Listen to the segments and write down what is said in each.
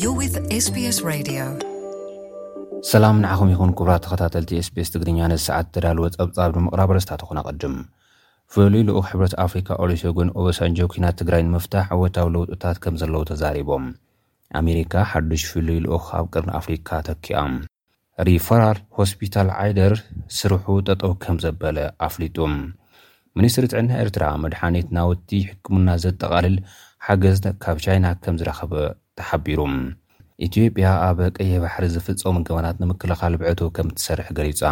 You're with SBS Radio. ሰላም ንዓኹም ይኹን ክቡራት ተኸታተልቲ ስፔስ ትግርኛ ነዚ ሰዓት ተዳልወ ጸብጻብ ንምቕራብ ረስታት ኹን ኣቐድም ፍሉይ ልኡኽ ሕብረት ኣፍሪካ ኦሊሴጎን ኦበሳንጆ ኲናት ትግራይ ንምፍታሕ ዕወታዊ ለውጥታት ከም ዘለዉ ተዛሪቦም ኣሜሪካ ሓዱሽ ፍሉይ ልኡኽ ኣብ ቅርኒ ኣፍሪካ ተኪኣ ሪፈራል ሆስፒታል ዓይደር ስርሑ ጠጠው ከምዘበለ ኣፍሊጡ። ሚኒስትሪ ጥዕና ኤርትራ መድሓኒት ናውቲ ሕክምና ዘጠቓልል ሓገዝ ካብ ቻይና ከምዝረኸበ ተሓቢሩ። ኢትዮጵያ ኣብ ቀይሕ ባሕሪ ዝፍፀሙ ገበናት ንምክልኻል ብዕቱብ ከምትሰርሕ ገሊፃ።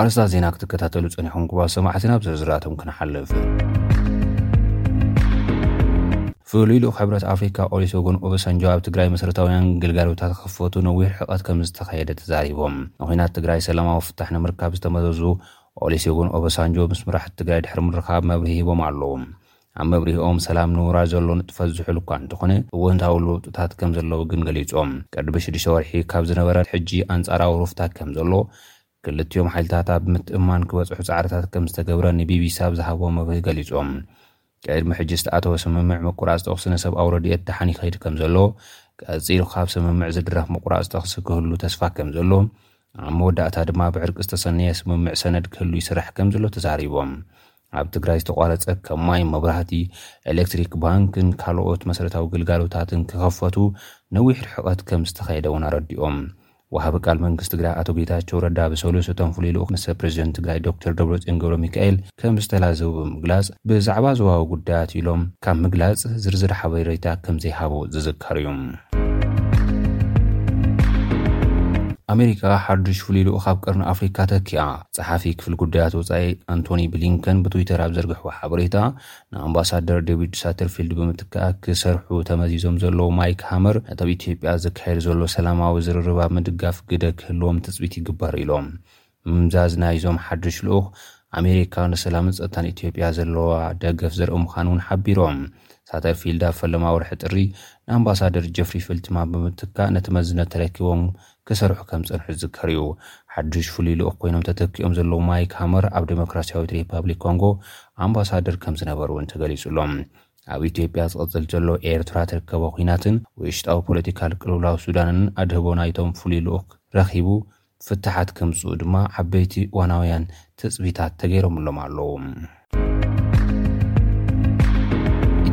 ኣርስታት ዜና ክትከታተሉ ጸኒሕኩም ክቡራት ሰማዕቲ ናብ ዝርዝራቶም ክንሓልፍ። ፍሉይ ልኡኽ ሕብረት ኣፍሪካ ኦሊሶጎን ኦበሳንጆ ኣብ ትግራይ መሰረታውያን ግልጋሎታት ክኽፈቱ ነዊሕ ርሕቐት ከም ዝተኻየደ ተዛሪቦም ንኩናት ትግራይ ሰላማዊ ፍታሕ ንምርካብ ዝተመዘዙ ኦሊሴጎን ኦበሳንጆ ምስ መራሕቲ ትግራይ ድሕሪ ምርኻብ መብርሂ ሂቦም ኣለዉ ኣብ መብርሂኦም፣ ሰላም ንውራይ ዘሎ ንጥፈት ዝሑል እኳ እንተኾነ፣ እወንታዊ ለውጥታት ከም ዘለዉ ግን ገሊጾም። ቅድሚ ሽዱሽተ ወርሒ ካብ ዝነበረ ሕጂ ኣንጻራዊ ሩፍታ ከም ዘሎ፣ ክልቲኦም ሓይልታት ኣብ ምትእምማን ክበጽሑ ጻዕርታት ከም ዝተገብረ ንቢቢሲ ኣብ ዝሃብዎ መብርሂ ገሊጾም። ቅድሚ ሕጂ ዝተኣተወ ስምምዕ ምቁራጽ ተኹሲ ንሰብኣዊ ረድኤት ደሓን ይኸይድ ከም ዘሎ፣ ቀጺሉ ካብ ስምምዕ ዝድረኽ ምቁራጽ ተኽሲ ክህሉ ተስፋ ከም ዘሎ፣ ኣብ መወዳእታ ድማ ብዕርቂ ዝተሰነየ ስምምዕ ሰነድ ክህሉ ይስራሕ ከም ዘሎ ተዛሪቦም። ኣብ ትግራይ ዝተቋረፀ ከም ማይ፣ መብራህቲ፣ ኤሌክትሪክ፣ ባንክን ካልኦት መሰረታዊ ግልጋሎታትን ክኸፈቱ ነዊሕ ርሕቐት ከም ዝተኸየደ እውን ኣረዲኦም። ወሃቢ ቃል መንግስቲ ትግራይ ኣቶ ጌታቸው ረዳ ብሰሉስ እቶም ፍሉይ ልኡኽ ምስ ፕረዚደንት ትግራይ ዶክተር ደብረፅዮን ገብረሚካኤል ከም ዝተላዘቡ ብምግላፅ ብዛዕባ ዞባዊ ጉዳያት ኢሎም ካብ ምግላፅ ዝርዝር ሓበሬታ ከም ዘይሃቡ ዝዝከር እዩ። ኣሜሪካ ሓዱሽ ፍሉይ ልኡኽ ኣብ ቀርኒ ኣፍሪካ ተኪኣ። ጸሓፊ ክፍሊ ጉዳያት ወጻኢ ኣንቶኒ ብሊንከን ብትዊተር ኣብ ዘርግሕዎ ሓበሬታ፣ ንኣምባሳደር ዴቪድ ሳተርፊልድ ብምትካእ ክሰርሑ ተመዚዞም ዘለዉ ማይክ ሃመር ነቲ ኣብ ኢትዮጵያ ዝካየድ ዘሎ ሰላማዊ ዝርርብ ኣብ ምድጋፍ ግደ ክህልዎም ትጽቢት ይግበር ኢሎም። ምምዛዝ ናይዞም ሓድሽ ልኡኽ፣ ኣሜሪካ ንሰላምን ጸጥታን ኢትዮጵያ ዘለዋ ደገፍ ዘርኢ ምዃኑ'ውን ሓቢሮም። ሳተርፊልድ ኣብ ፈለማ ወርሒ ጥሪ ንኣምባሳደር ጀፍሪ ፌልትማን ብምትካእ ነቲ መዝነት ተረኪቦም ክሰርሑ ከም ዝጸንሑ ዝዝከር እዩ። ሓድሽ ፍሉይ ልኡኽ ኮይኖም ተተኪኦም ዘለዉ ማይክ ሃመር ኣብ ደሞክራስያዊት ሪፓብሊክ ኮንጎ ኣምባሳደር ከም ዝነበሩ እውን ተገሊጹ ኣሎ። ኣብ ኢትዮጵያ ዝቕጽል ዘሎ ኤርትራ ትርከቦ ኲናትን ውሽጣዊ ፖለቲካል ቅልውላው ሱዳንን ኣድህቦ ናይቶም ፍሉይ ልኡኽ ረኺቡ ፍታሓት ከምጽኡ ድማ ዓበይቲ እዋናውያን ትጽቢታት ተገይሮምሎም ኣለዉ።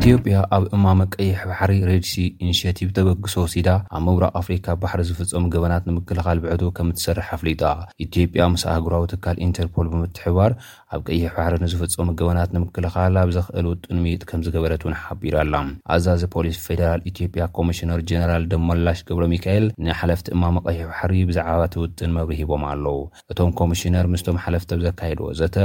ኢትዮጵያ ኣብ እማመ ቀይሕ ባሕሪ ሬድ ሲ ኢኒሼቲቭ ተበግሶ ወሲዳ ኣብ ምብራቕ ኣፍሪካ ባሕሪ ዝፍፀሙ ገበናት ንምክልኻል ብዕቱብ ከምትሰርሕ ኣፍሊጣ። ኢትዮጵያ ምስ ኣህጉራዊ ትካል ኢንተርፖል ብምትሕብባር ኣብ ቀይሕ ባሕሪ ንዝፍፀሙ ገበናት ንምክልኻል ኣብ ዘኽእል ውጥን ምይጥ ከምዝገበረት እውን ሓቢራ ኣላ። ኣዛዚ ፖሊስ ፌደራል ኢትዮጵያ ኮሚሽነር ጀነራል ደመላሽ ገብረሚካኤል ንሓለፍቲ እማመ ቀይሕ ባሕሪ ብዛዕባ እቲ ውጥን መብርሂ ሂቦም ኣለው። እቶም ኮሚሽነር ምስቶም ሓለፍቲ ኣብ ዘካየድዎ ዘተ፣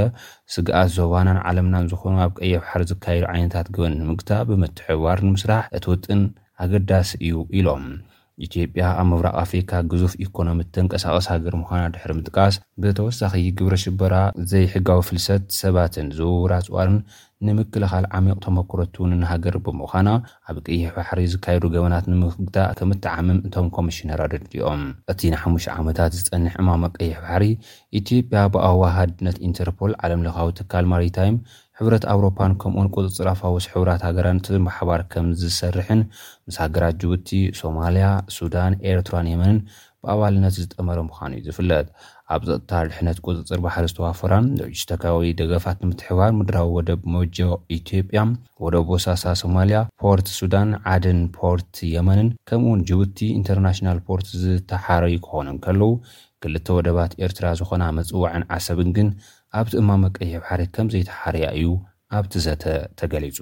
ስግኣት ዞባናን ዓለምናን ዝኾኑ ኣብ ቀይሕ ባሕሪ ዝካየዱ ዓይነታት ገበን ንምግታእ ብምትሕብባር ንምስራሕ እቲ ውጥን ኣገዳሲ እዩ ኢሎም። ኢትዮጵያ ኣብ ምብራቕ ኣፍሪካ ግዙፍ ኢኮኖሚ እተንቀሳቕስ ሃገር ምዃና ድሕሪ ምጥቃስ፣ ብተወሳኺ ግብረ ሽበራ፣ ዘይሕጋዊ ፍልሰት ሰባትን ዝውውር ኣፅዋርን ንምክልኻል ዓሚቕ ተሞክሮ እትውንን ሃገር ብምዃና ኣብ ቀይሕ ባሕሪ ዝካየዱ ገበናት ንምግታእ ከምትዓምም እቶም ኮሚሽነር ኣረዲኦም። እቲ ንሓሙሽተ ዓመታት ዝፀንሕ እማመ ቀይሕ ባሕሪ ኢትዮጵያ ብኣዋሃድነት ኢንተርፖል፣ ዓለምለኻዊ ትካል ማሪታይም፣ ሕብረት ኣውሮፓን ከምኡውን ቁጽጽር ኣፋውስ ሕቡራት ሃገራን ብሓባር ከምዝሰርሕን ምስ ሃገራት ጅቡቲ፣ ሶማልያ፣ ሱዳን፣ ኤርትራን የመንን ብኣባልነት ዝጠመረ ምዃኑ እዩ ዝፍለጥ። ኣብ ጸጥታ፣ ድሕነት፣ ቁጽጽር ባሕሪ ዝተዋፈራን ሎጂስተካዊ ደገፋት ንምትሕብባር ምድራዊ ወደብ ሞጆ ኢትዮጵያ፣ ወደብ ቦሳሳ ሶማልያ፣ ፖርት ሱዳን፣ ዓደን፣ ፖርት የመንን ከምኡውን ጅቡቲ ኢንተርናሽናል ፖርት ዝተሓረዩ ክኾኑ እንከለዉ፣ ክልተ ወደባት ኤርትራ ዝኾና ምጽዋዕን ዓሰብን ግን ኣብ'ቲ እማመ ቀይሕ ባሕሪ ከም ዘይተሓርያ እዩ ኣብ'ቲ ዘተ ተገሊጹ።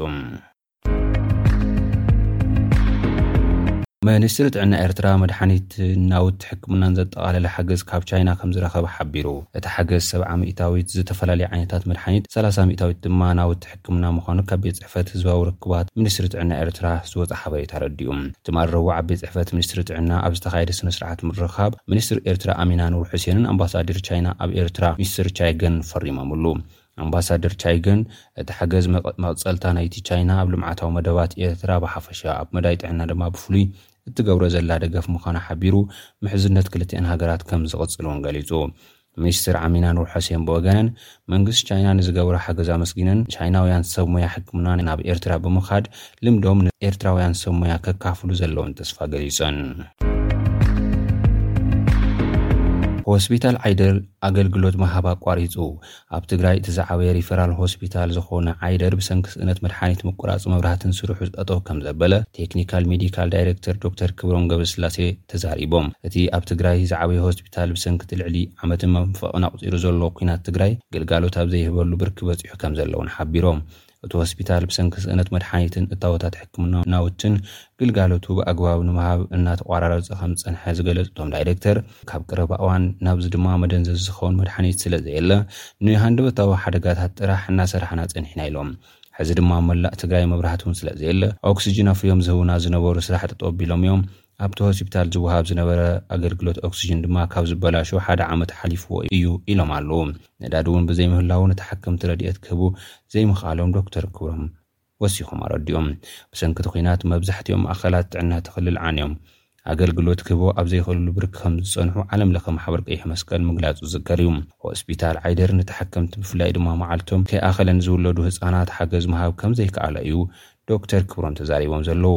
ሚኒስትሪ ጥዕና ኤርትራ፣ መድሓኒትን ናውቲ ሕክምናን ዘጠቓለለ ሓገዝ ካብ ቻይና ከም ዝረኸበ ሓቢሩ። እቲ ሓገዝ ሰብዓ ሚእታዊት ዝተፈላለየ ዓይነታት መድሓኒት፣ ሰላሳ ሚእታዊት ድማ ናውቲ ሕክምና፣ ሕክምና ምዃኑ ካብ ቤት ጽሕፈት ህዝባዊ ርክባት ሚኒስትሪ ጥዕና ኤርትራ ዝወጸ ሓበሬታ ኣረዲኡ። ትማል ረቡዕ ኣብ ቤት ጽሕፈት ሚኒስትሪ ጥዕና ኣብ ዝተኻየደ ስነ-ስርዓት ምርኻብ፣ ሚኒስትር ኤርትራ ኣሚና ኑር ሑሴንን ኣምባሳዲር ቻይና ኣብ ኤርትራ ሚስተር ቻይ ገን ፈሪሞምሉ። ኣምባሳደር ቻይ ገን፣ እቲ ሓገዝ መቐጸልታ ናይቲ ቻይና ኣብ ልምዓታዊ መደባት ኤርትራ ብሓፈሻ፣ ኣብ መዳይ ጥዕና ድማ ብፍሉይ እትገብሮ ዘላ ደገፍ ምዃኑ ሓቢሩ፣ ምሕዝነት ክልቲኣን ሃገራት ከም ዝቕጽል እውን ገሊጹ። ሚኒስትር ዓሚናንው ሑሴን ብወገነን፣ መንግስቲ ቻይና ንዝገብሮ ሓገዝ ኣመስጊነን፣ ቻይናውያን ሰብ ሞያ ሕክምና ናብ ኤርትራ ብምኻድ ልምዶም ንኤርትራውያን ሰብ ሞያ ከካፍሉ ዘለወን ተስፋ ገሊጸን። ሆስፒታል ዓይደር ኣገልግሎት ምሃብ ኣቋሪጹ። ኣብ ትግራይ እቲ ዝዓበየ ሪፈራል ሆስፒታል ዝኾነ ዓይደር ብሰንኪ ስእነት መድሓኒት ምቁራጽ መብራህትን ስርሑ ጠጠው ከምዘበለ ቴክኒካል ሜዲካል ዳይሬክተር ዶክተር ክብሮም ገብረስላሴ ተዛሪቦም። እቲ ኣብ ትግራይ ዝዓበየ ሆስፒታል ሆስፒታል ብሰንኪ'ቲ ልዕሊ ዓመትን መንፈቕን ኣቑጺሩ ዘሎ ኲናት ትግራይ ግልጋሎት ኣብ ዘይህበሉ ብርኪ በጺሑ ከምዘሎ'ውን ሓቢሮም። እቲ ሆስፒታል ብሰንኪ ስእነት መድሓኒትን እታወታት ሕክምናዊ ናውትን ግልጋሎቱ ብኣግባቡ ንምሃብ እናተቋራረፀ ከምዝፀንሐ ዝገለፁ እቶም ዳይሬክተር፣ ካብ ቀረባ እዋን ናብዚ ድማ መደንዘዚ ዝኸውን መድሓኒት ስለዘየለ ንሃንደበታዊ ሓደጋታት ጥራሕ እናሰራሕና ፀኒሕና ኢሎም። ሕዚ ድማ ኣብ መላእ ትግራይ መብራህቲ'ውን ስለዘየለ ኦክስጅን ኣፍርዮም ዝህቡና ዝነበሩ ስራሕ ጠጠው ኣቢሎም'ዮም። ኣብቲ ሆስፒታል ዝወሃብ ዝነበረ ኣገልግሎት ኦክስጅን ድማ ካብ ዝበላሾ ሓደ ዓመት ሓሊፍዎ ኢዩ ኢሎም ኣለዉ። ነዳዲ እውን ብዘይምህላዉ ንተሓከምቲ ረድኤት ክህቡ ዘይምኽኣሎም ዶክተር ክብሮም ወሲኾም ኣረዲኦም። ብሰንኪ እቲ ኲናት መብዛሕቲኦም ማእኸላት ጥዕና እቲ ክልል ዓንዮም ኣገልግሎት ክህቡ ኣብ ዘይኽእልሉ ብርኪ ከምዝፀንሑ ዓለም ለኸ ማሕበር ቀይሕ መስቀል ምግላፁ ዝዝከር ኢዩ። ሆስፒታል ዓይደር ንተሓከምቲ ብፍላይ ድማ መዓልቶም ከይኣኸለ ንዝውለዱ ህፃናት ሓገዝ ምሃብ ከምዘይከኣለ ኢዩ ዶክተር ክብሮም ተዛሪቦም ዘለዉ።